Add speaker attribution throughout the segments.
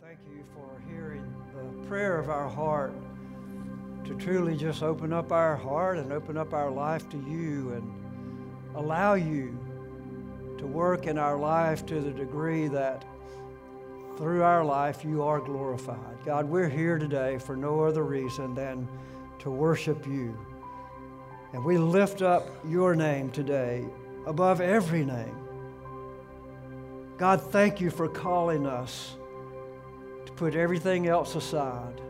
Speaker 1: thank you for hearing the prayer of our heart to truly just open up our heart and open up our life to you and allow you to work in our life to the degree that through our life you are glorified. God, we're here today for no other reason than to worship you. And we lift up your name today above every name. God, thank you for calling us put everything else aside,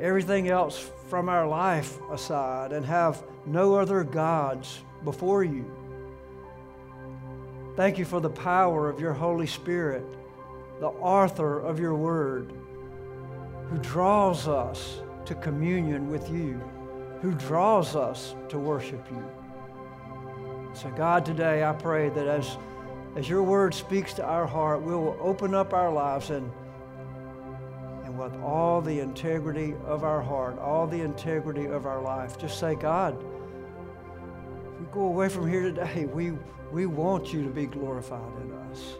Speaker 1: everything else from our life aside, and have no other gods before you. Thank you for the power of your Holy Spirit, the author of your word, who draws us to communion with you, who draws us to worship you. So, God, today I pray that as, as your word speaks to our heart, we will open up our lives and, with all the integrity of our heart, all the integrity of our life, just say, God, if we go away from here today, we, we want you to be glorified in us.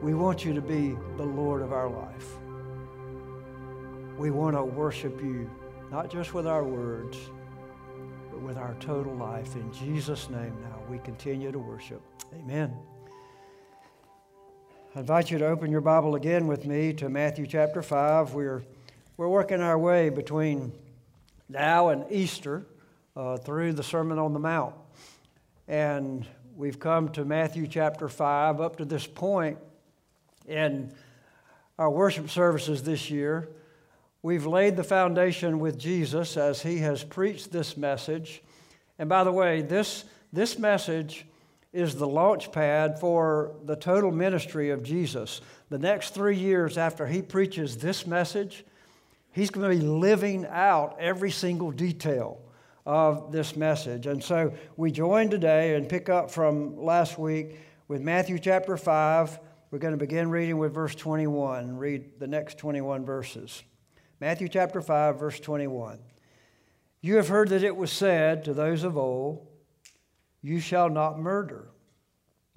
Speaker 1: We want you to be the Lord of our life. We want to worship you, not just with our words, but with our total life. In Jesus' name now, we continue to worship. Amen. I invite you to open your Bible again with me to Matthew chapter 5. We're, we're working our way between now and Easter uh, through the Sermon on the Mount. And we've come to Matthew chapter 5 up to this point in our worship services this year. We've laid the foundation with Jesus as he has preached this message. And by the way, this, this message is the launch pad for the total ministry of Jesus. The next three years after he preaches this message, he's going to be living out every single detail of this message. And so we join today and pick up from last week with Matthew chapter 5. We're going to begin reading with verse 21, read the next 21 verses. Matthew chapter 5, verse 21. You have heard that it was said to those of old, You shall not murder,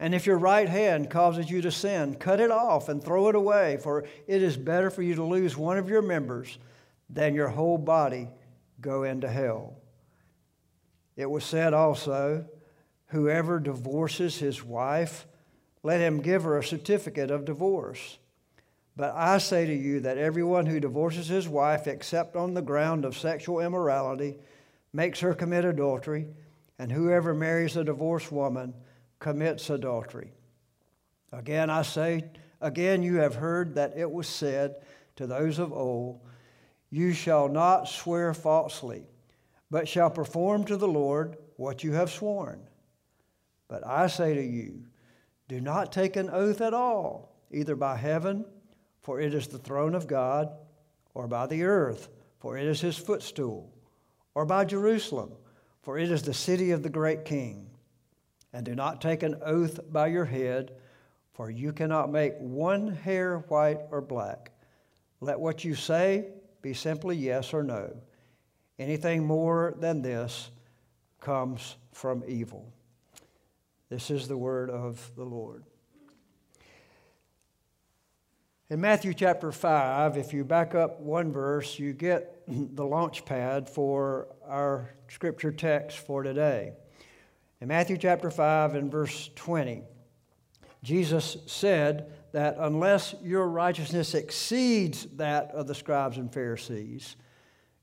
Speaker 1: And if your right hand causes you to sin, cut it off and throw it away, for it is better for you to lose one of your members than your whole body go into hell. It was said also, Whoever divorces his wife, let him give her a certificate of divorce. But I say to you that everyone who divorces his wife except on the ground of sexual immorality makes her commit adultery, and whoever marries a divorced woman commits adultery. Again, I say, again, you have heard that it was said to those of old, You shall not swear falsely, but shall perform to the Lord what you have sworn. But I say to you, do not take an oath at all, either by heaven, for it is the throne of God, or by the earth, for it is his footstool, or by Jerusalem, for it is the city of the great king. And do not take an oath by your head, for you cannot make one hair white or black. Let what you say be simply yes or no. Anything more than this comes from evil. This is the word of the Lord. In Matthew chapter 5, if you back up one verse, you get the launch pad for our scripture text for today. In Matthew chapter 5 and verse 20, Jesus said that unless your righteousness exceeds that of the scribes and Pharisees,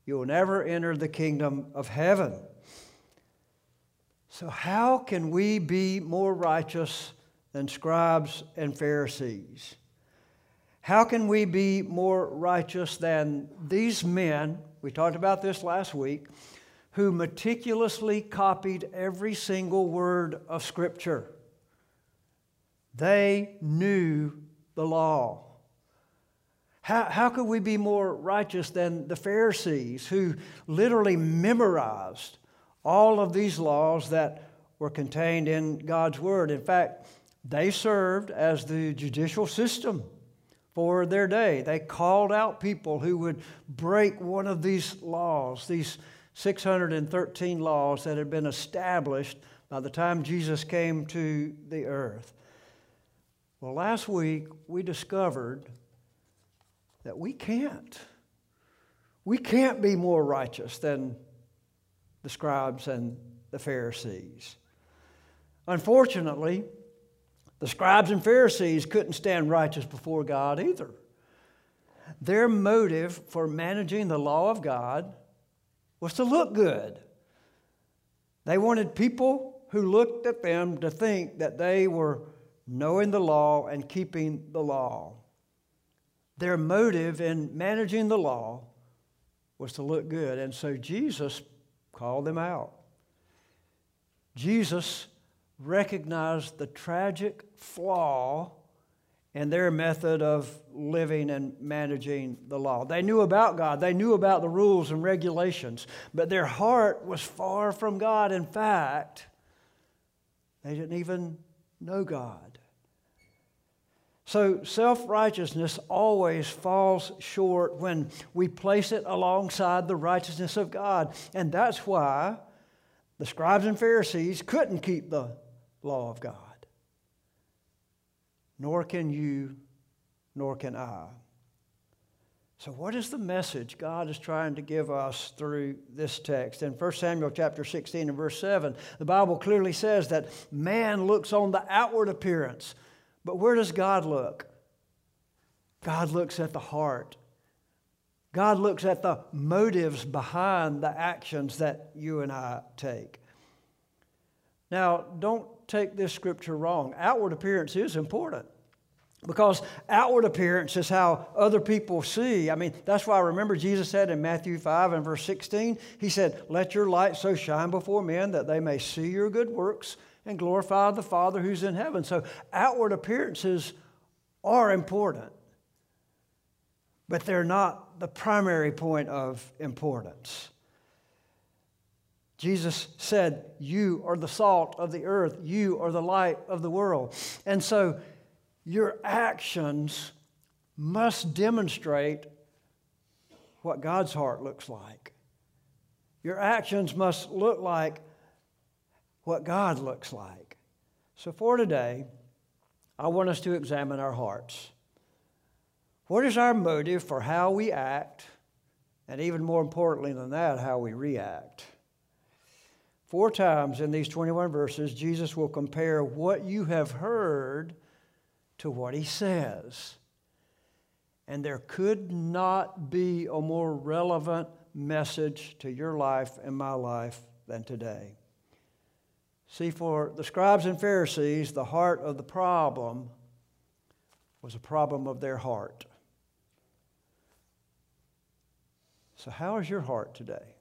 Speaker 1: you will never enter the kingdom of heaven. So, how can we be more righteous than scribes and Pharisees? How can we be more righteous than these men? We talked about this last week, who meticulously copied every single word of Scripture. They knew the law. How, how could we be more righteous than the Pharisees who literally memorized all of these laws that were contained in God's Word? In fact, they served as the judicial system for their day. They called out people who would break one of these laws, these 613 laws that had been established by the time Jesus came to the earth. Well, last week we discovered that we can't. We can't be more righteous than the scribes and the Pharisees. Unfortunately, the scribes and Pharisees couldn't stand righteous before God either. Their motive for managing the law of God was to look good. They wanted people who looked at them to think that they were knowing the law and keeping the law. Their motive in managing the law was to look good. And so Jesus called them out. Jesus recognized the tragic flaw in their method of living and managing the law. They knew about God, they knew about the rules and regulations, but their heart was far from God. In fact, they didn't even know God. So, self righteousness always falls short when we place it alongside the righteousness of God. And that's why the scribes and Pharisees couldn't keep the law of God. Nor can you, nor can I. So, what is the message God is trying to give us through this text? In 1 Samuel chapter 16 and verse 7, the Bible clearly says that man looks on the outward appearance but where does God look? God looks at the heart. God looks at the motives behind the actions that you and I take. Now, don't take this scripture wrong. Outward appearance is important because outward appearance is how other people see. I mean, that's why I remember Jesus said in Matthew 5 and verse 16, He said, Let your light so shine before men that they may see your good works and glorify the Father who's in heaven. So, outward appearances are important, but they're not the primary point of importance. Jesus said, You are the salt of the earth, you are the light of the world. And so, your actions must demonstrate what God's heart looks like. Your actions must look like what God looks like. So, for today, I want us to examine our hearts. What is our motive for how we act, and even more importantly than that, how we react? Four times in these 21 verses, Jesus will compare what you have heard to what he says. And there could not be a more relevant message to your life and my life than today. See, for the scribes and Pharisees, the heart of the problem was a problem of their heart. So, how is your heart today?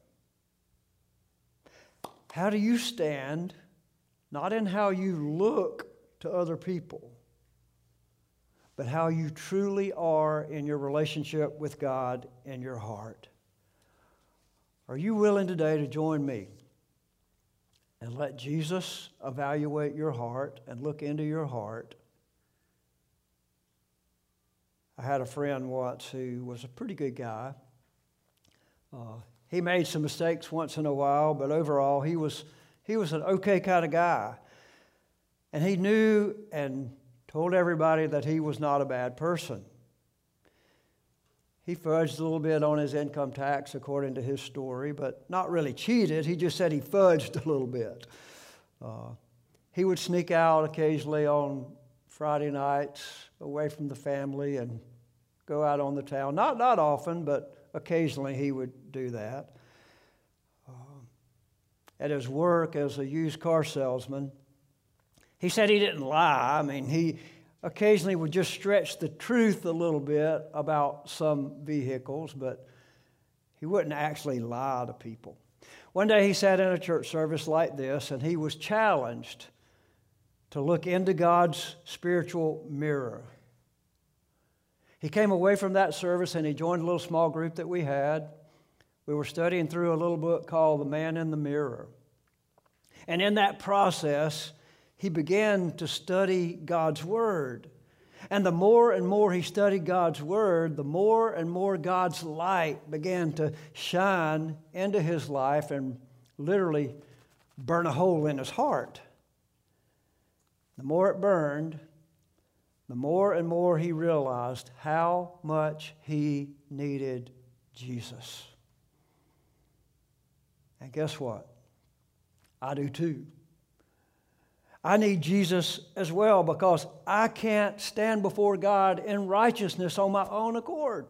Speaker 1: How do you stand, not in how you look to other people, but how you truly are in your relationship with God in your heart? Are you willing today to join me? and let Jesus evaluate your heart and look into your heart. I had a friend once who was a pretty good guy. Uh, he made some mistakes once in a while, but overall, he was, he was an okay kind of guy. And he knew and told everybody that he was not a bad person. He fudged a little bit on his income tax, according to his story, but not really cheated. He just said he fudged a little bit. Uh, he would sneak out occasionally on Friday nights away from the family and go out on the town. Not, not often, but occasionally he would do that. Uh, at his work as a used car salesman, he said he didn't lie. I mean, he occasionally would just stretch the truth a little bit about some vehicles, but he wouldn't actually lie to people. One day he sat in a church service like this and he was challenged to look into God's spiritual mirror. He came away from that service and he joined a little small group that we had. We were studying through a little book called The Man in the Mirror. And in that process, he began to study God's Word. And the more and more he studied God's Word, the more and more God's light began to shine into his life and literally burn a hole in his heart. The more it burned, the more and more he realized how much he needed Jesus. And guess what? I do too. I need Jesus as well because I can't stand before God in righteousness on my own accord.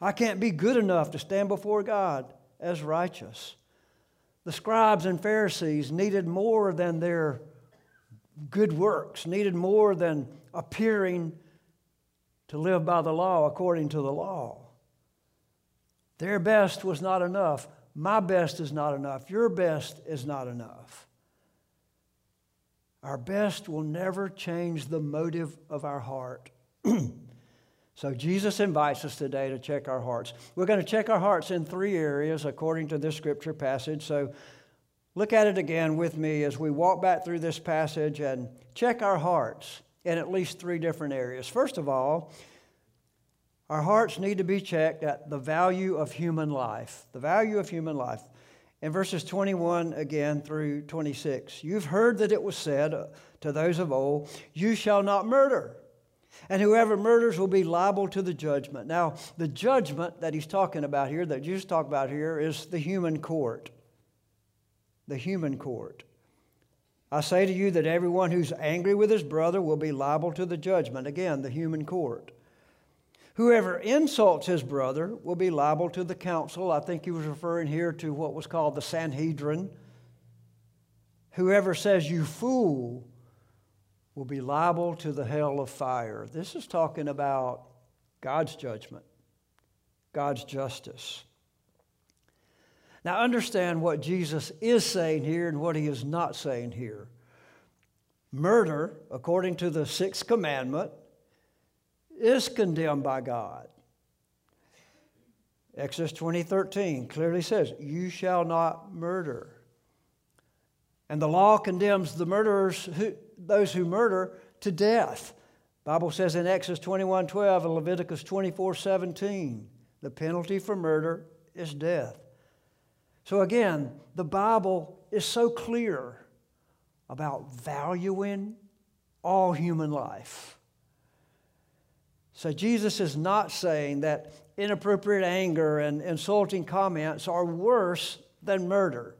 Speaker 1: I can't be good enough to stand before God as righteous. The scribes and Pharisees needed more than their good works, needed more than appearing to live by the law according to the law. Their best was not enough. My best is not enough. Your best is not enough. Our best will never change the motive of our heart. so, Jesus invites us today to check our hearts. We're going to check our hearts in three areas according to this scripture passage. So, look at it again with me as we walk back through this passage and check our hearts in at least three different areas. First of all, our hearts need to be checked at the value of human life. The value of human life. In verses 21 again through 26, you've heard that it was said to those of old, You shall not murder. And whoever murders will be liable to the judgment. Now, the judgment that he's talking about here, that Jesus talked about here, is the human court. The human court. I say to you that everyone who's angry with his brother will be liable to the judgment. Again, the human court. Whoever insults his brother will be liable to the council. I think he was referring here to what was called the Sanhedrin. Whoever says, You fool, will be liable to the hell of fire. This is talking about God's judgment, God's justice. Now, understand what Jesus is saying here and what he is not saying here. Murder, according to the sixth commandment, is condemned by God. Exodus 20 13 clearly says, You shall not murder. And the law condemns the murderers, who, those who murder, to death. Bible says in Exodus 21 12 and Leviticus 24 17, the penalty for murder is death. So again, the Bible is so clear about valuing all human life. So Jesus is not saying that inappropriate anger and insulting comments are worse than murder.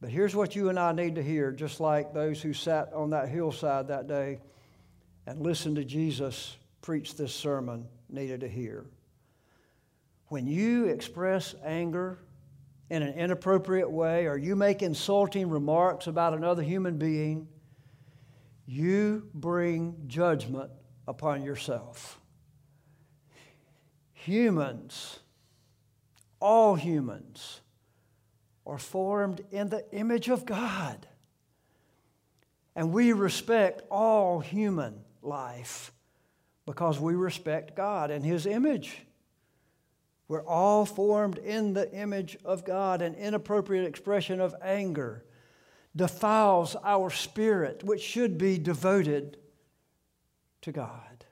Speaker 1: But here's what you and I need to hear, just like those who sat on that hillside that day and listened to Jesus preach this sermon needed to hear. When you express anger in an inappropriate way or you make insulting remarks about another human being, you bring judgment upon yourself. Humans, all humans, are formed in the image of God. And we respect all human life because we respect God and His image. We're all formed in the image of God. An inappropriate expression of anger defiles our spirit, which should be devoted to God.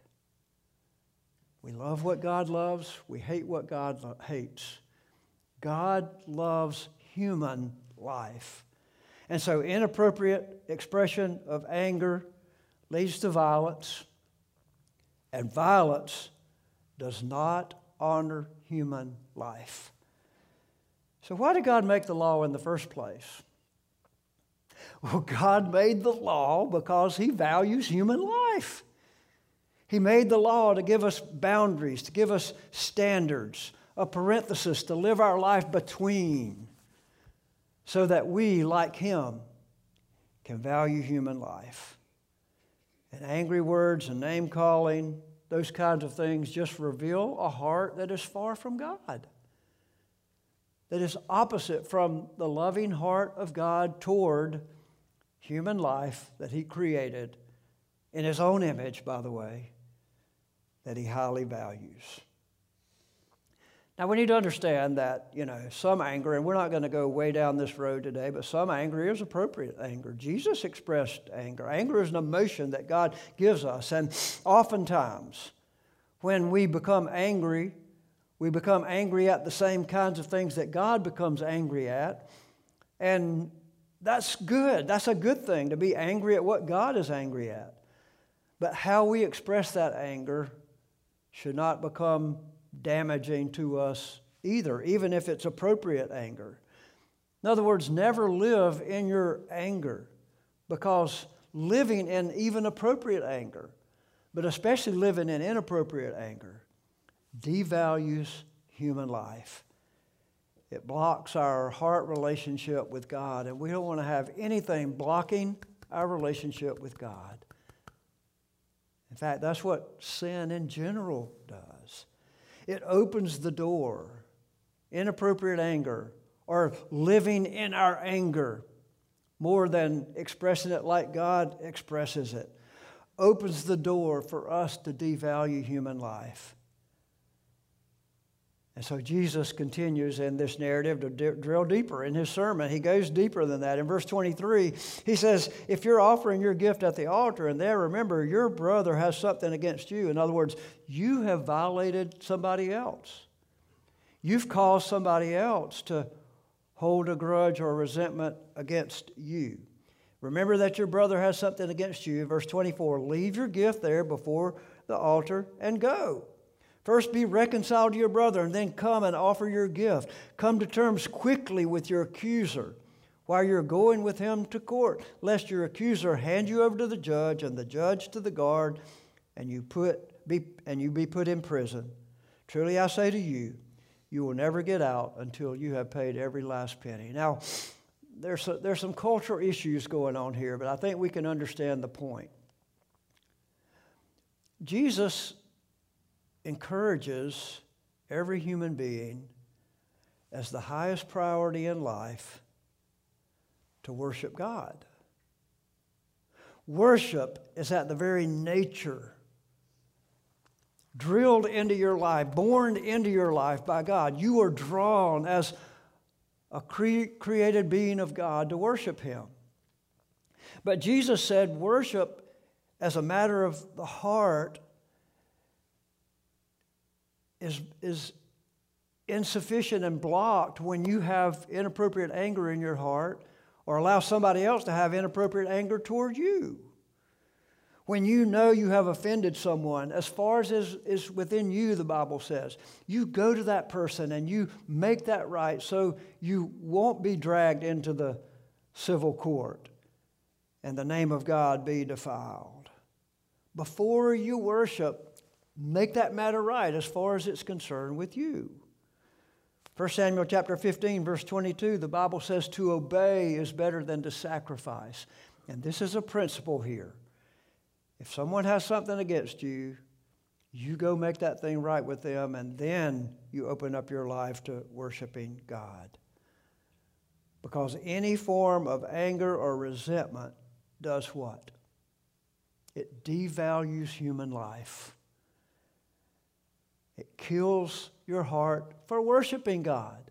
Speaker 1: We love what God loves, we hate what God hates. God loves human life. And so, inappropriate expression of anger leads to violence, and violence does not honor human life. So, why did God make the law in the first place? Well, God made the law because He values human life. He made the law to give us boundaries, to give us standards, a parenthesis to live our life between, so that we, like Him, can value human life. And angry words and name calling, those kinds of things just reveal a heart that is far from God, that is opposite from the loving heart of God toward human life that He created in His own image, by the way, that He highly values. Now, we need to understand that, you know, some anger, and we're not going to go way down this road today, but some anger is appropriate anger. Jesus expressed anger. Anger is an emotion that God gives us. And oftentimes, when we become angry, we become angry at the same kinds of things that God becomes angry at. And that's good. That's a good thing to be angry at what God is angry at. But how we express that anger should not become damaging to us either, even if it's appropriate anger. In other words, never live in your anger because living in even appropriate anger, but especially living in inappropriate anger, devalues human life. It blocks our heart relationship with God, and we don't want to have anything blocking our relationship with God. In fact, that's what sin in general does. It opens the door. Inappropriate anger or living in our anger more than expressing it like God expresses it opens the door for us to devalue human life. And so Jesus continues in this narrative to d- drill deeper in his sermon. He goes deeper than that. In verse 23, he says, If you're offering your gift at the altar and there, remember, your brother has something against you. In other words, you have violated somebody else. You've caused somebody else to hold a grudge or resentment against you. Remember that your brother has something against you. Verse 24, leave your gift there before the altar and go. First, be reconciled to your brother, and then come and offer your gift. Come to terms quickly with your accuser while you're going with him to court, lest your accuser hand you over to the judge, and the judge to the guard, and you put be and you be put in prison. Truly, I say to you, you will never get out until you have paid every last penny. Now, there's a, there's some cultural issues going on here, but I think we can understand the point. Jesus encourages every human being as the highest priority in life to worship God. Worship is at the very nature, drilled into your life, born into your life by God. You are drawn as a cre- created being of God to worship Him. But Jesus said worship as a matter of the heart is, is insufficient and blocked when you have inappropriate anger in your heart or allow somebody else to have inappropriate anger toward you. When you know you have offended someone, as far as is, is within you, the Bible says, you go to that person and you make that right so you won't be dragged into the civil court and the name of God be defiled. Before you worship, make that matter right as far as it's concerned with you. 1 Samuel chapter 15, verse 22, the Bible says to obey is better than to sacrifice. And this is a principle here. If someone has something against you, you go make that thing right with them, and then you open up your life to worshiping God. Because any form of anger or resentment does what? It devalues human life. It kills your heart for worshiping God.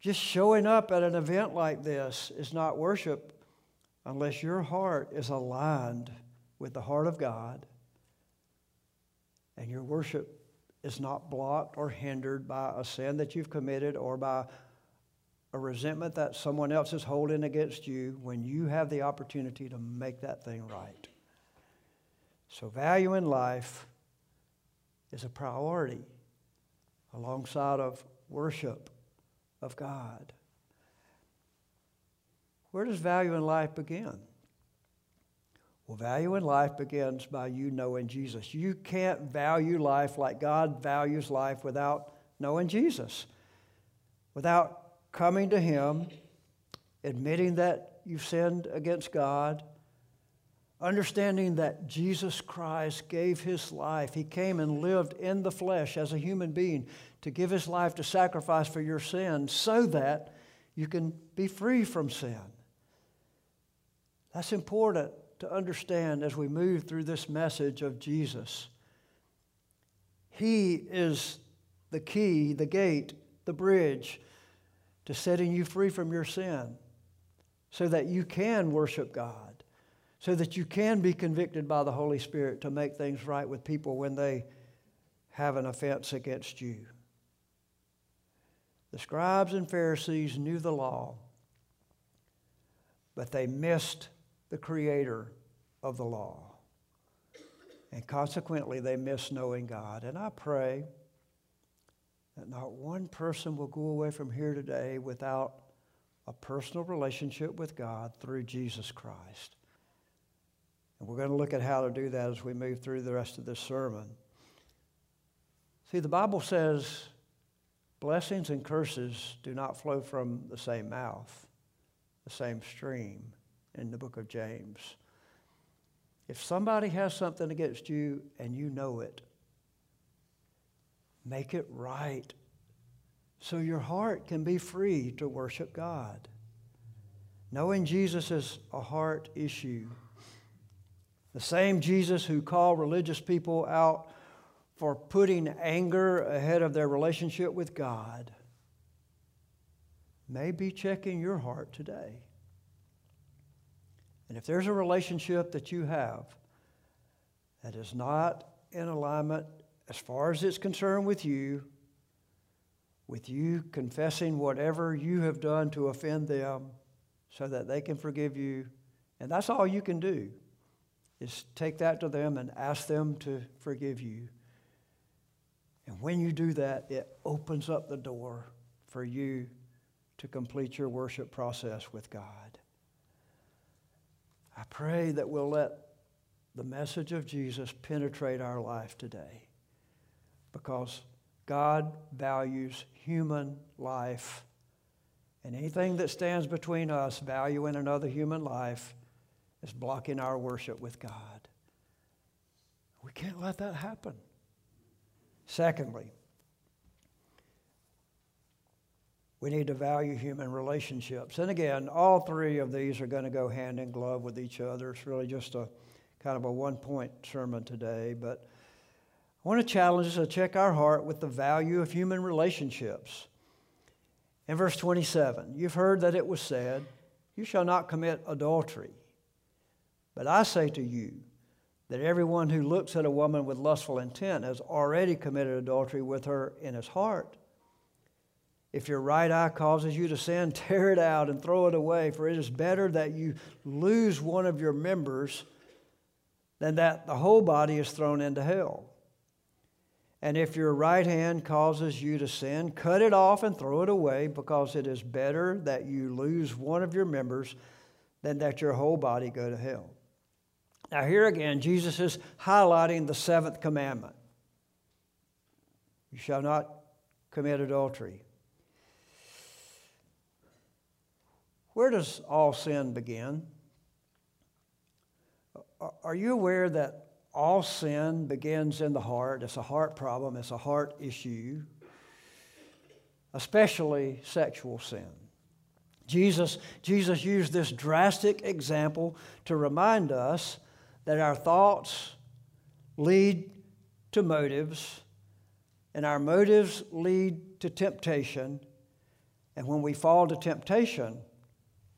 Speaker 1: Just showing up at an event like this is not worship unless your heart is aligned with the heart of God and your worship is not blocked or hindered by a sin that you've committed or by a resentment that someone else is holding against you when you have the opportunity to make that thing right. So, value in life is a priority alongside of worship of God. Where does value in life begin? Well, value in life begins by you knowing Jesus. You can't value life like God values life without knowing Jesus, without coming to Him, admitting that you've sinned against God, understanding that Jesus Christ gave His life. He came and lived in the flesh as a human being to give His life to sacrifice for your sins so that you can be free from sin. That's important to understand as we move through this message of Jesus. He is the key, the gate, the bridge to setting you free from your sin so that you can worship God, so that you can be convicted by the Holy Spirit to make things right with people when they have an offense against you. The scribes and Pharisees knew the law, but they missed the creator of the law. And consequently, they missed knowing God. And I pray that not one person will go away from here today without a personal relationship with God through Jesus Christ. And we're going to look at how to do that as we move through the rest of this sermon. See, the Bible says blessings and curses do not flow from the same mouth, the same stream in the book of James. If somebody has something against you and you know it, make it right so your heart can be free to worship God. Knowing Jesus is a heart issue. The same Jesus who called religious people out for putting anger ahead of their relationship with God may be checking your heart today. And if there's a relationship that you have that is not in alignment as far as it's concerned with you, with you confessing whatever you have done to offend them so that they can forgive you, and that's all you can do is take that to them and ask them to forgive you. And when you do that, it opens up the door for you to complete your worship process with God. I pray that we'll let the message of Jesus penetrate our life today because God values human life. And anything that stands between us valuing another human life is blocking our worship with God. We can't let that happen. Secondly, We need to value human relationships. And again, all three of these are going to go hand in glove with each other. It's really just a kind of a one point sermon today. But I want to challenge us to check our heart with the value of human relationships. In verse 27, you've heard that it was said, You shall not commit adultery. But I say to you that everyone who looks at a woman with lustful intent has already committed adultery with her in his heart. If your right eye causes you to sin, tear it out and throw it away, for it is better that you lose one of your members than that the whole body is thrown into hell. And if your right hand causes you to sin, cut it off and throw it away, because it is better that you lose one of your members than that your whole body go to hell. Now, here again, Jesus is highlighting the seventh commandment You shall not commit adultery. Where does all sin begin? Are you aware that all sin begins in the heart? It's a heart problem, it's a heart issue, especially sexual sin. Jesus, Jesus used this drastic example to remind us that our thoughts lead to motives, and our motives lead to temptation. And when we fall to temptation,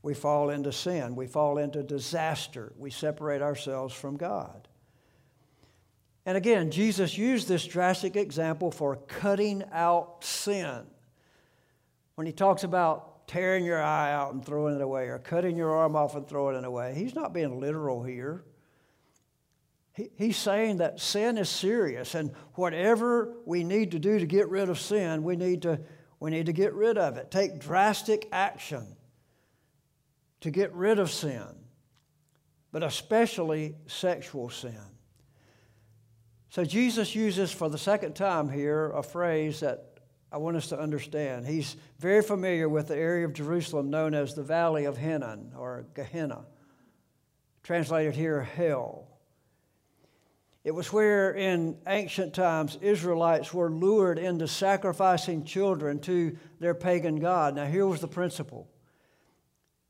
Speaker 1: we fall into sin, we fall into disaster, we separate ourselves from God. And again, Jesus used this drastic example for cutting out sin. When he talks about tearing your eye out and throwing it away, or cutting your arm off and throwing it away, he's not being literal here. He, he's saying that sin is serious, and whatever we need to do to get rid of sin, we need to, we need to get rid of it. Take drastic action to get rid of sin, but especially sexual sin. So Jesus uses for the second time here a phrase that I want us to understand. He's very familiar with the area of Jerusalem known as the Valley of Hinnom or Gehenna, translated here, hell. It was where in ancient times Israelites were lured into sacrificing children to their pagan God. Now, here was the principle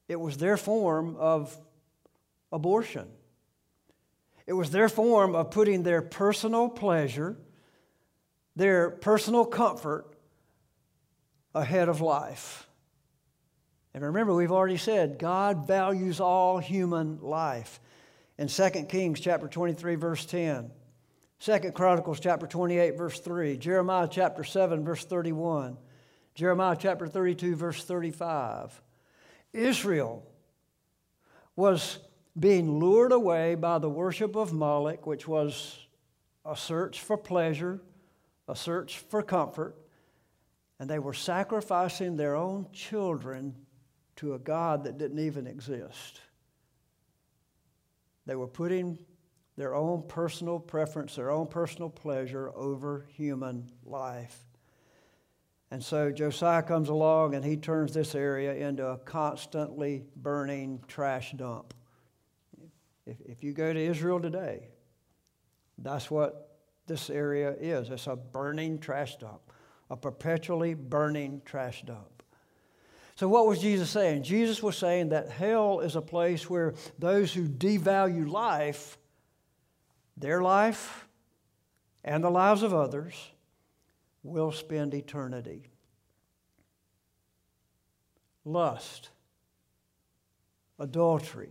Speaker 1: it was their form of abortion. It was their form of putting their personal pleasure, their personal comfort ahead of life. And remember, we've already said God values all human life. In 2 Kings chapter 23, verse 10, 2 Chronicles chapter 28, verse 3, Jeremiah chapter 7, verse 31, Jeremiah chapter 32, verse 35. Israel was being lured away by the worship of Moloch, which was a search for pleasure, a search for comfort, and they were sacrificing their own children to a God that didn't even exist. They were putting their own personal preference, their own personal pleasure over human life. And so Josiah comes along and he turns this area into a constantly burning trash dump. If, if you go to Israel today, that's what this area is. It's a burning trash dump, a perpetually burning trash dump. So, what was Jesus saying? Jesus was saying that hell is a place where those who devalue life, their life, and the lives of others, will spend eternity. Lust, adultery,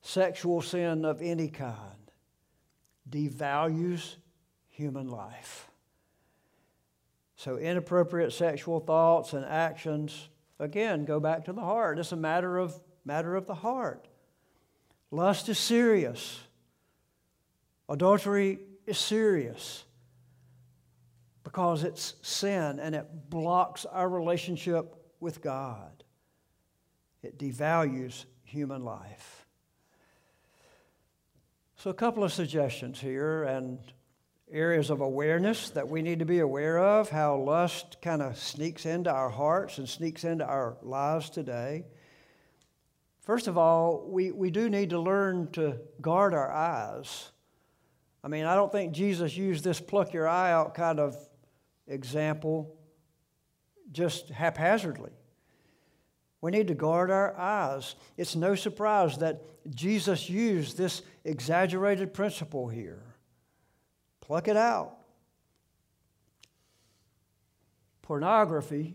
Speaker 1: sexual sin of any kind devalues human life. So, inappropriate sexual thoughts and actions, again, go back to the heart. It's a matter of, matter of the heart. Lust is serious, adultery is serious because it's sin and it blocks our relationship with God. It devalues human life. So, a couple of suggestions here and areas of awareness that we need to be aware of how lust kind of sneaks into our hearts and sneaks into our lives today. First of all, we, we do need to learn to guard our eyes. I mean, I don't think Jesus used this pluck your eye out kind of example just haphazardly. We need to guard our eyes. It's no surprise that Jesus used this exaggerated principle here. Pluck it out. Pornography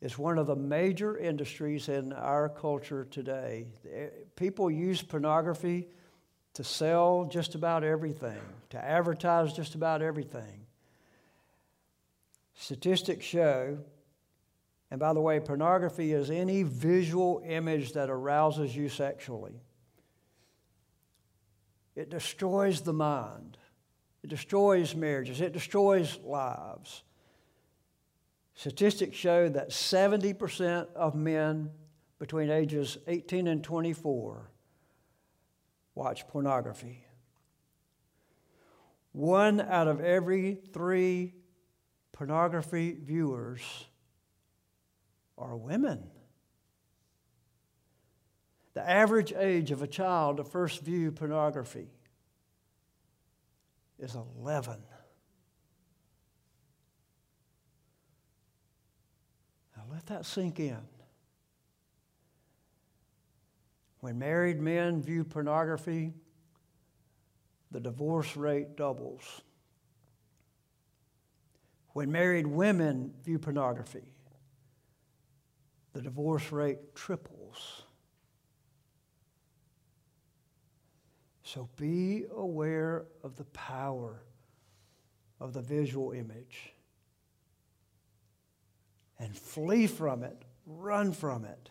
Speaker 1: is one of the major industries in our culture today. Eh, people use pornography to sell just about everything, to advertise just about everything. Statistics show and by the way, pornography is any visual image that arouses you sexually. It destroys the mind, it destroys marriages, it destroys lives. Statistics show that 70% of men between ages 18 and 24 watch pornography. One out of every three pornography viewers are women. The average age of a child to first view pornography is 11. Now let that sink in. When married men view pornography, the divorce rate doubles. When married women view pornography, the divorce rate triples. So be aware of the power of the visual image and flee from it, run from it.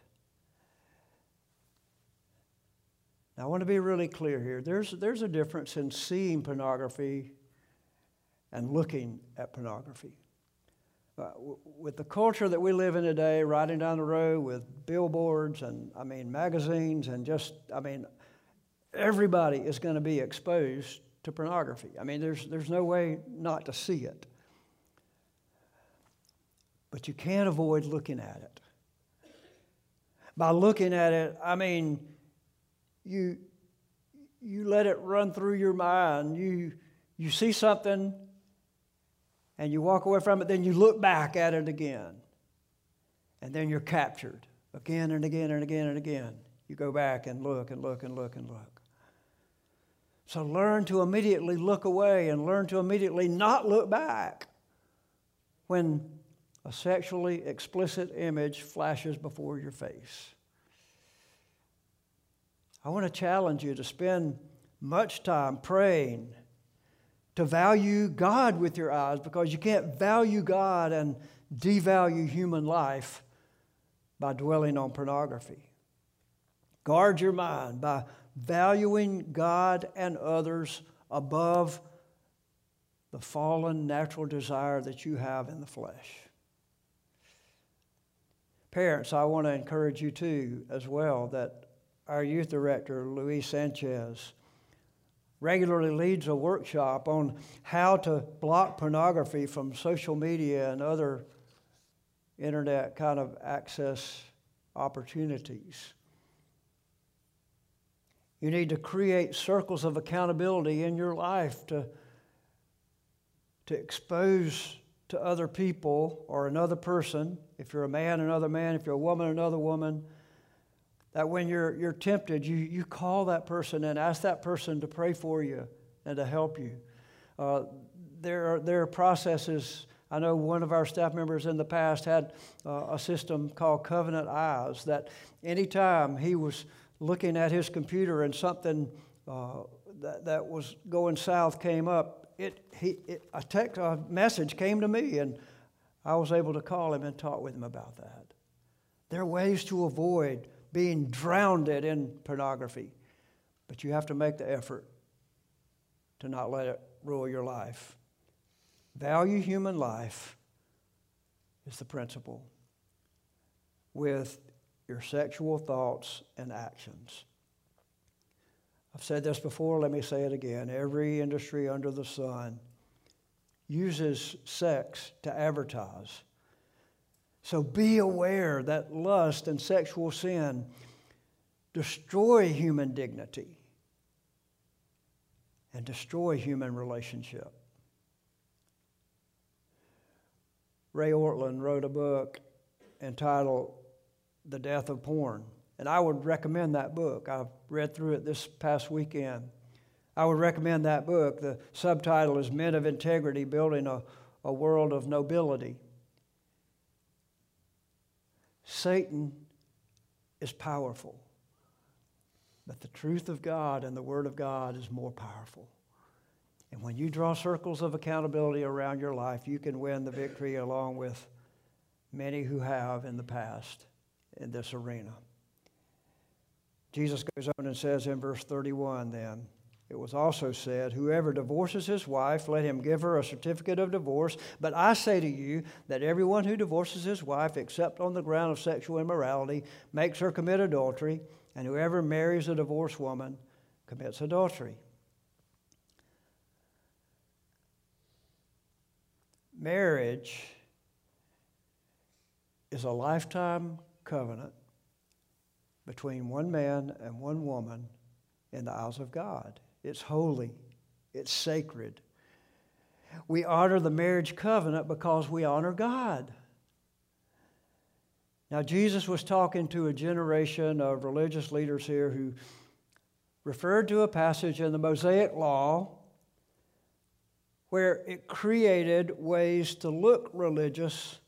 Speaker 1: Now, I want to be really clear here. There's, there's a difference in seeing pornography and looking at pornography. Uh, w- with the culture that we live in today, riding down the road with billboards and, I mean, magazines and just, I mean, everybody is going to be exposed to pornography. I mean, there's, there's no way not to see it. But you can't avoid looking at it. By looking at it, I mean, you, you let it run through your mind. You, you see something and you walk away from it, then you look back at it again. And then you're captured again and again and again and again. You go back and look and look and look and look. So learn to immediately look away and learn to immediately not look back when a sexually explicit image flashes before your face. I want to challenge you to spend much time praying to value God with your eyes because you can't value God and devalue human life by dwelling on pornography. Guard your mind by valuing God and others above the fallen natural desire that you have in the flesh. Parents, I want to encourage you too, as well, that our youth director, Luis Sanchez, regularly leads a workshop on how to block pornography from social media and other internet kind of access opportunities. You need to create circles of accountability in your life to, to expose to other people or another person, if you're a man, another man, if you're a woman, another woman, that when you're, you're tempted, you, you call that person and ask that person to pray for you and to help you. Uh, there, are, there are processes. I know one of our staff members in the past had uh, a system called Covenant Eyes that anytime he was looking at his computer and something uh, that, that was going south came up, it, he, it, a text, a message came to me, and I was able to call him and talk with him about that. There are ways to avoid being drowned in pornography. But you have to make the effort to not let it rule your life. Value human life is the principle with your sexual thoughts and actions. I've said this before, let me say it again. Every industry under the sun uses sex to advertise. So be aware that lust and sexual sin destroy human dignity and destroy human relationship. Ray Ortlund wrote a book entitled The Death of Porn. And I would recommend that book. I've read through it this past weekend. I would recommend that book. The subtitle is Men of Integrity Building a, a World of Nobility. Satan is powerful, but the truth of God and the Word of God is more powerful. And when you draw circles of accountability around your life, you can win the victory along with many who have in the past in this arena. Jesus goes on and says in verse 31 then, it was also said, Whoever divorces his wife, let him give her a certificate of divorce. But I say to you that everyone who divorces his wife, except on the ground of sexual immorality, makes her commit adultery, and whoever marries a divorced woman commits adultery. Marriage is a lifetime covenant between one man and one woman in the eyes of God. It's holy, it's sacred. We honor the marriage covenant because we honor God. Now, Jesus was talking to a generation of religious leaders here who referred to a passage in the Mosaic Law where it created ways to look religious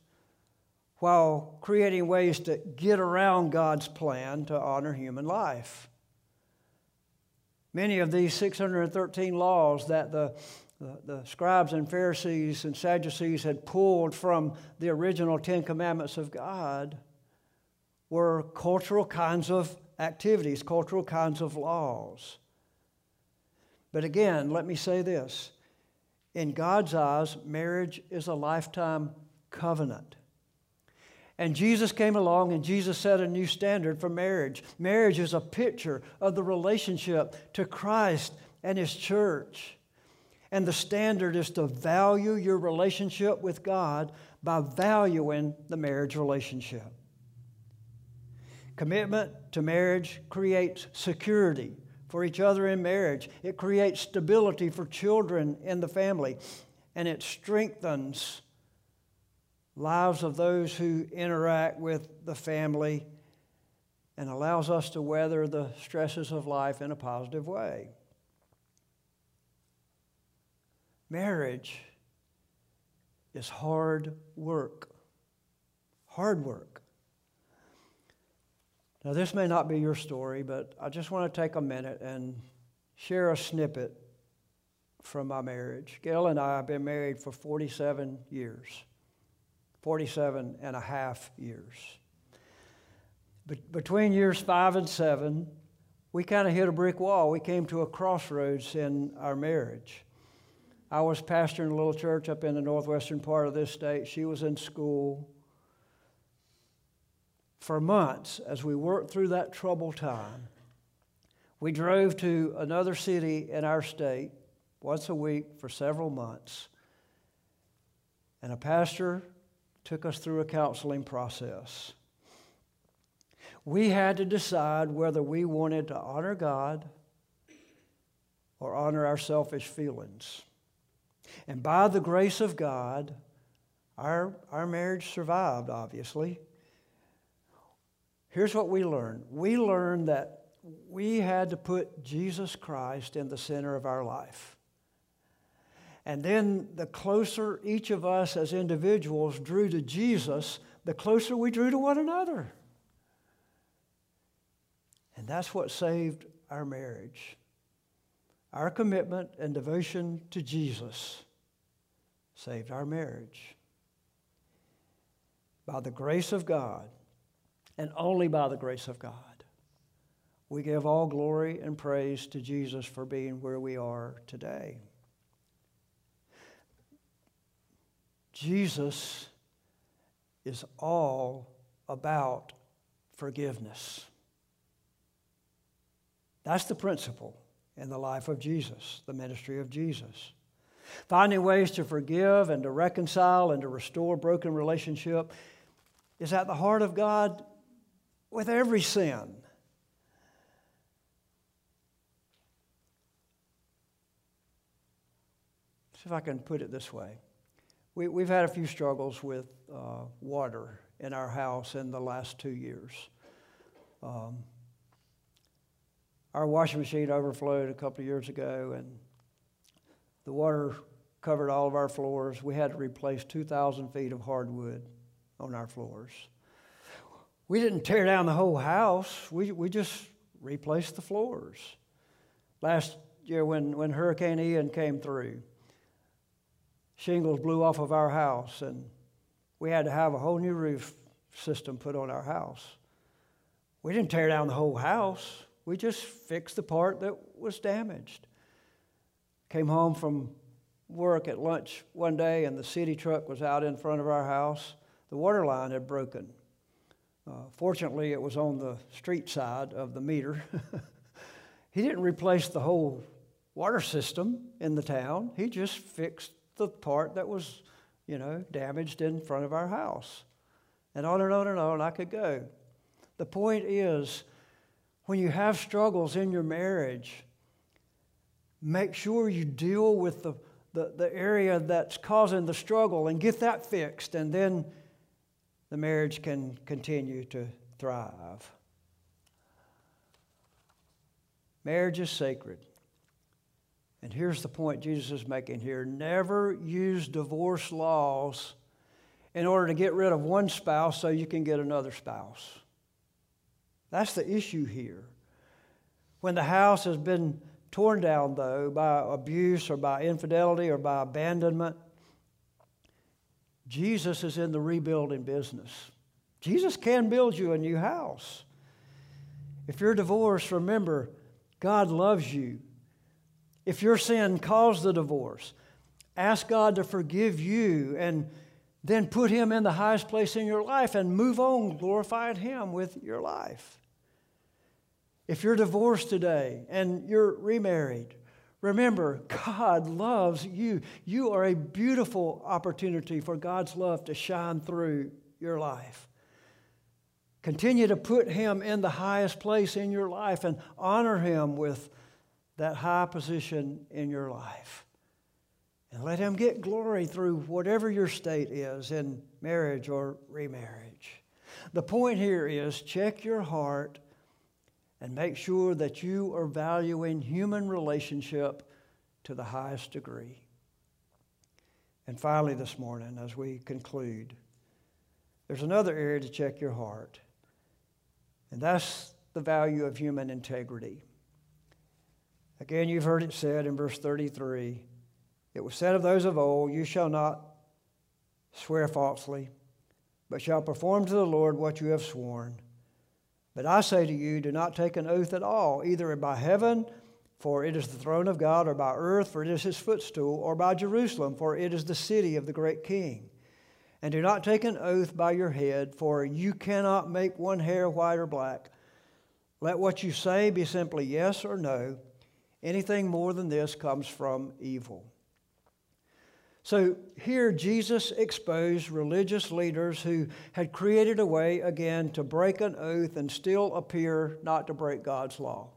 Speaker 1: while creating ways to get around God's plan to honor human life. Many of these 613 laws that the, the, the, scribes and Pharisees and Sadducees had pulled from the original Ten Commandments of God were cultural kinds of activities, cultural kinds of laws. But again, let me say this in God's eyes, marriage is a lifetime covenant. And Jesus came along and Jesus set a new standard for marriage. Marriage is a picture of the relationship to Christ and His church. And the standard is to value your relationship with God by valuing the marriage relationship. Commitment to marriage creates security for each other in marriage, it creates stability for children in the family, and it strengthens lives of those who interact with the family and allows us to weather the stresses of life in a positive way. Marriage is hard work. Hard work. Now, this may not be your story, but I just want to take a minute and share a snippet from my marriage. Gail and I have been married for 47 years. 47 and a half years. But between years five and seven, we kind of hit a brick wall. We came to a crossroads in our marriage. I was pastoring a little church up in the northwestern part of this state. She was in school. For months, as we worked through that troubled time, we drove to another city in our state once a week for several months. And a pastor took us through a counseling process. We had to decide whether we wanted to honor God or honor our selfish feelings. And by the grace of God, our, our marriage survived, obviously. Here's what we learned we learned that we had to put Jesus Christ in the center of our life. And then the closer each of us as individuals drew to Jesus, the closer we drew to one another. And that's what saved our marriage. Our commitment and devotion to Jesus saved our marriage. By the grace of God, and only by the grace of God, we give all glory and praise to Jesus for being where we are today. Jesus is all about forgiveness. That's the principle in the life of Jesus, the ministry of Jesus. Finding ways to forgive and to reconcile and to restore broken relationship is at the heart of God with every sin. See if I can put it this way. We, we've had a few struggles with uh, water in our house in the last two years. Um, our washing machine overflowed a couple of years ago, and the water covered all of our floors. We had to replace 2,000 feet of hardwood on our floors. We didn't tear down the whole house, we, we just replaced the floors. Last year, when, when Hurricane Ian came through, shingles blew off of our house, and we had to have a whole new roof system put on our house. We didn't tear down the whole house, we just fixed the part that was damaged. Came home from work at lunch one day, and the city truck was out in front of our house. The water line had broken. Uh, fortunately, it was on the street side of the meter. he didn't replace the whole water system in the town, he just fixed the part that was, you know, damaged in front of our house. And on and on and on I could go. The point is, when you have struggles in your marriage, make sure you deal with the, the, the area that's causing the struggle and get that fixed, and then the marriage can continue to thrive. Marriage is sacred. And here's the point Jesus is making here never use divorce laws in order to get rid of one spouse so you can get another spouse. That's the issue here. When the house has been torn down, though, by abuse or by infidelity or by abandonment, Jesus is in the rebuilding business. Jesus can build you a new house. If you're divorced, remember, God loves you. If your sin caused the divorce, ask God to forgive you and then put Him in the highest place in your life and move on glorifying Him with your life. If you're divorced today and you're remarried, remember, God loves you. You are a beautiful opportunity for God's love to shine through your life. Continue to put Him in the highest place in your life and honor Him with that high position in your life. And let Him get glory through whatever your state is in marriage or remarriage. The point here is check your heart and make sure that you are valuing human relationship to the highest degree. And finally, this morning, as we conclude, there's another area to check your heart, and that's the value of human integrity. Again, you've heard it said in verse 33 it was said of those of old, You shall not swear falsely, but shall perform to the Lord what you have sworn. But I say to you, do not take an oath at all, either by heaven, for it is the throne of God, or by earth, for it is his footstool, or by Jerusalem, for it is the city of the great king. And do not take an oath by your head, for you cannot make one hair white or black. Let what you say be simply yes or no. Anything more than this comes from evil. So here, Jesus exposed religious leaders who had created a way again to break an oath and still appear not to break God's law.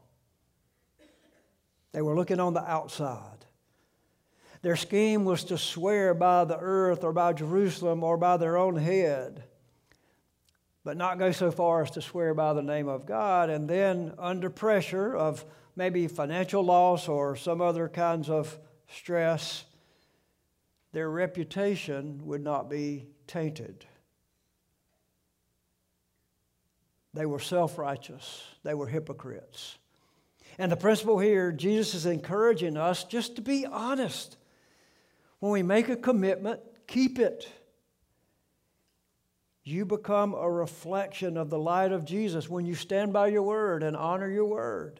Speaker 1: They were looking on the outside. Their scheme was to swear by the earth or by Jerusalem or by their own head, but not go so far as to swear by the name of God. And then, under pressure of maybe financial loss or some other kinds of stress, their reputation would not be tainted. They were self righteous, they were hypocrites. And the principle here, Jesus is encouraging us just to be honest. When we make a commitment, keep it. You become a reflection of the light of Jesus when you stand by your word and honor your word,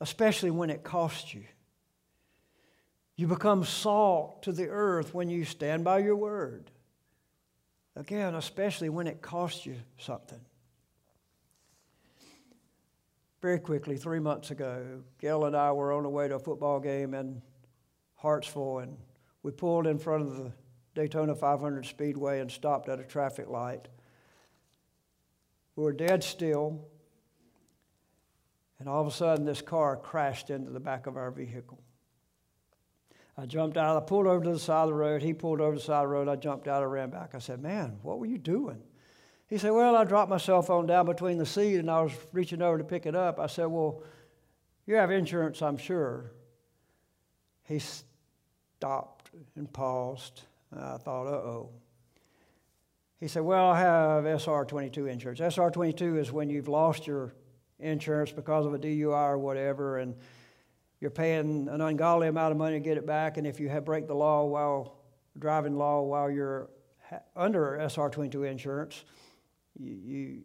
Speaker 1: especially when it costs you. You become salt to the earth when you stand by your word. Again, especially when it costs you something. Very quickly, three months ago, Gail and I were on the way to a football game in Hartsville, and we pulled in front of the Daytona 500 Speedway and stopped at a traffic light. We were dead still, and all of a sudden, this car crashed into the back of our vehicle. I jumped out. I pulled over to the side of the road. He pulled over to the side of the road. I jumped out. I ran back. I said, Man, what were you doing? He said, Well, I dropped my cell phone down between the seat and I was reaching over to pick it up. I said, Well, you have insurance, I'm sure. He stopped and paused. I thought, Uh oh. He said, Well, I have SR 22 insurance. SR 22 is when you've lost your insurance because of a DUI or whatever, and you're paying an ungodly amount of money to get it back, and if you have break the law while driving law while you're under SR22 insurance, you, you,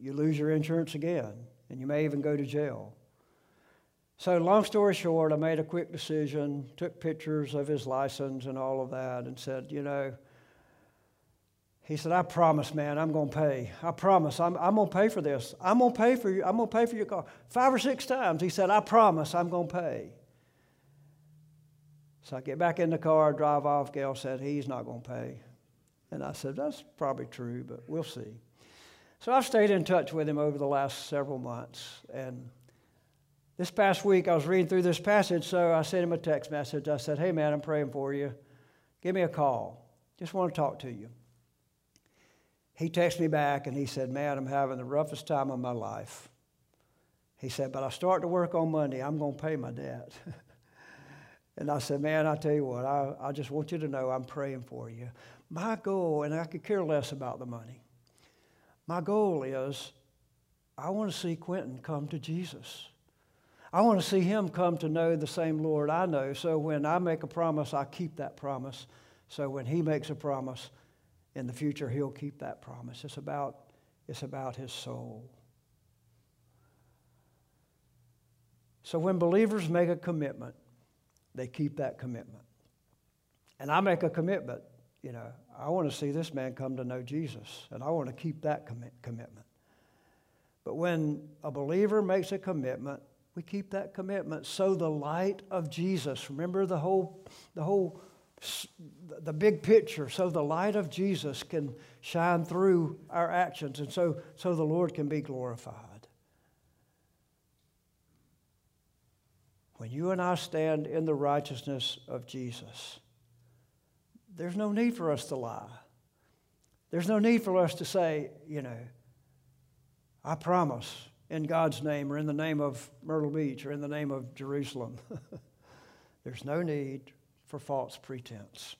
Speaker 1: you lose your insurance again, and you may even go to jail. So, long story short, I made a quick decision, took pictures of his license and all of that, and said, you know, he said, I promise, man, I'm going to pay. I promise, I'm, I'm going to pay for this. I'm going to pay for you. I'm going to pay for your car. Five or six times, he said, I promise, I'm going to pay. So I get back in the car, drive off. Gail said, he's not going to pay. And I said, that's probably true, but we'll see. So I've stayed in touch with him over the last several months. And this past week, I was reading through this passage, so I sent him a text message. I said, hey, man, I'm praying for you. Give me a call. Just want to talk to you he texted me back and he said, Man, I'm having the roughest time of my life. He said, But I start to work on Monday. I'm going to pay my debt. and I said, Man, I tell you what, I, I just want you to know I'm praying for you. My goal, and I could care less about the money, my goal is I want to see Quentin come to Jesus. I want to see him come to know the same Lord I know. So when I make a promise, I keep that promise. So when he makes a promise in the future, he'll keep that promise. It's about, it's about his soul. So when believers make a commitment, they keep that commitment. And I make a commitment, you know, I want to see this man come to know Jesus, and I want to keep that commit, commitment. But when a believer makes a commitment, we keep that commitment. So the light of Jesus, remember the whole, the whole, the big picture. So the light of Jesus can shine through our actions, and so, so the Lord can be glorified. When you and I stand in the righteousness of Jesus, there's no need for us to lie. There's no need for us to say, you know, I promise in God's name or in the name of Myrtle Beach or in the name of Jerusalem. There's no need for false pretense.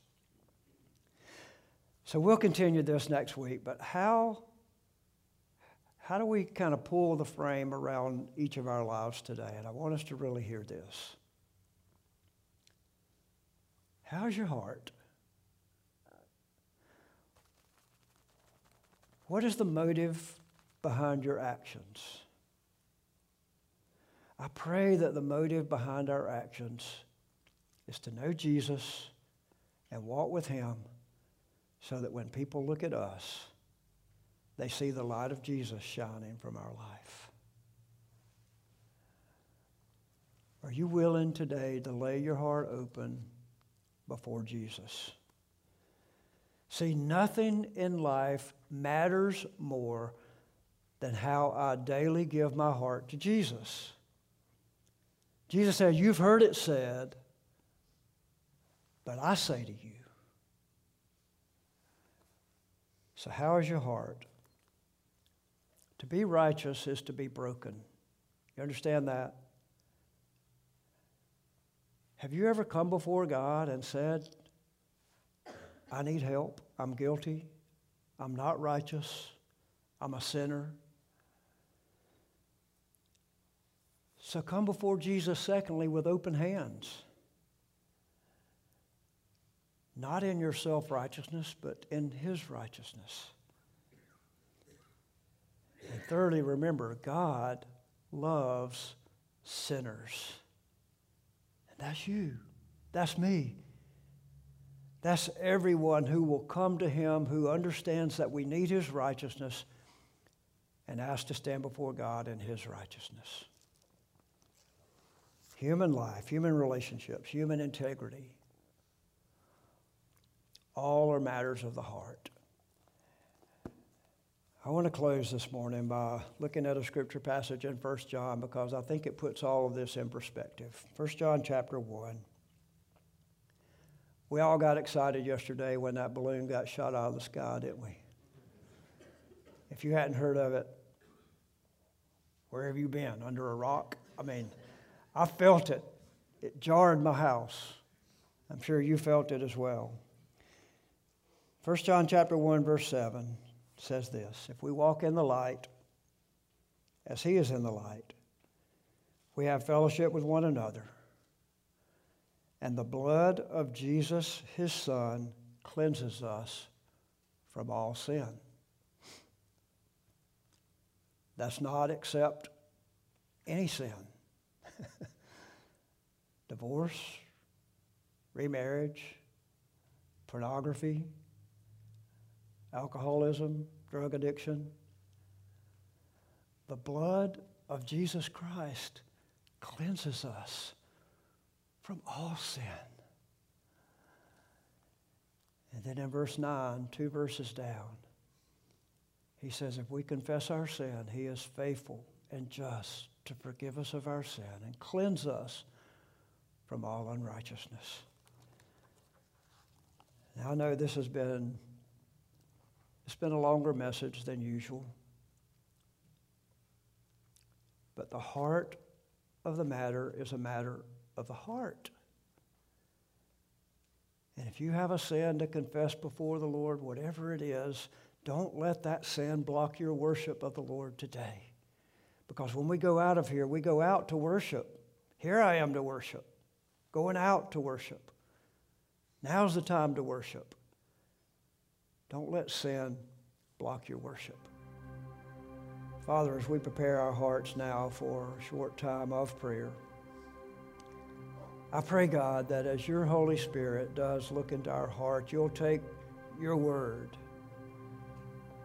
Speaker 1: So we'll continue this next week, but how, how do we kind of pull the frame around each of our lives today? And I want us to really hear this. How's your heart? What is the motive behind your actions? I pray that the motive behind our actions is to know Jesus and walk with Him so that when people look at us, they see the light of Jesus shining from our life. Are you willing today to lay your heart open before Jesus? See, nothing in life matters more than how I daily give my heart to Jesus. Jesus said, You've heard it said, but I say to you. So, how is your heart? To be righteous is to be broken. You understand that? Have you ever come before God and said, I need help, I'm guilty, I'm not righteous, I'm a sinner? So come before Jesus, secondly, with open hands. Not in your self righteousness, but in His righteousness. And thirdly, remember, God loves sinners. And that's you. That's me. That's everyone who will come to Him who understands that we need His righteousness and ask to stand before God in His righteousness human life, human relationships, human integrity, all are matters of the heart. I want to close this morning by looking at a scripture passage in 1 John because I think it puts all of this in perspective. 1 John chapter 1. We all got excited yesterday when that balloon got shot out of the sky, didn't we? If you hadn't heard of it, where have you been? Under a rock? I mean, I felt it. It jarred my house. I'm sure you felt it as well. 1 John chapter 1 verse 7 says this, if we walk in the light as he is in the light, we have fellowship with one another. And the blood of Jesus, his son, cleanses us from all sin. That's not except any sin. Divorce, remarriage, pornography, alcoholism, drug addiction. The blood of Jesus Christ cleanses us from all sin. And then in verse 9, two verses down, he says, If we confess our sin, he is faithful and just to forgive us of our sin and cleanse us from all unrighteousness. Now I know this has been it's been a longer message than usual. But the heart of the matter is a matter of the heart. And if you have a sin to confess before the Lord, whatever it is, don't let that sin block your worship of the Lord today. Because when we go out of here, we go out to worship. Here I am to worship, going out to worship. Now's the time to worship. Don't let sin block your worship. Father, as we prepare our hearts now for a short time of prayer, I pray, God, that as your Holy Spirit does look into our heart, you'll take your word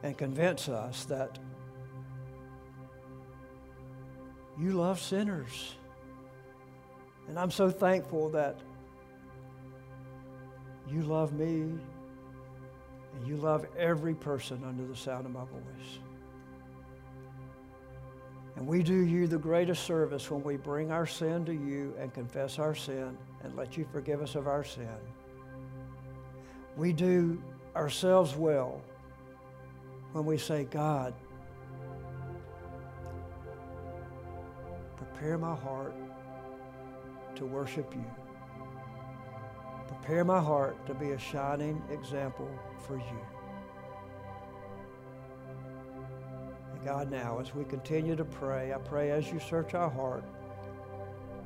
Speaker 1: and convince us that you love sinners. And I'm so thankful that you love me and you love every person under the sound of my voice. And we do you the greatest service when we bring our sin to you and confess our sin and let you forgive us of our sin. We do ourselves well when we say, God, prepare my heart to worship you. Prepare my heart to be a shining example for you. And God, now, as we continue to pray, I pray as you search our heart,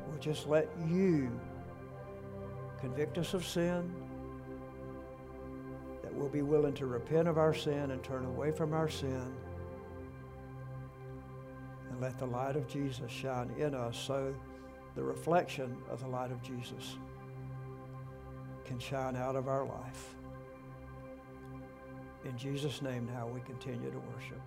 Speaker 1: we'll just let you convict us of sin, that we'll be willing to repent of our sin and turn away from our sin, and let the light of Jesus shine in us so the reflection of the light of Jesus can shine out of our life. In Jesus' name, now we continue to worship.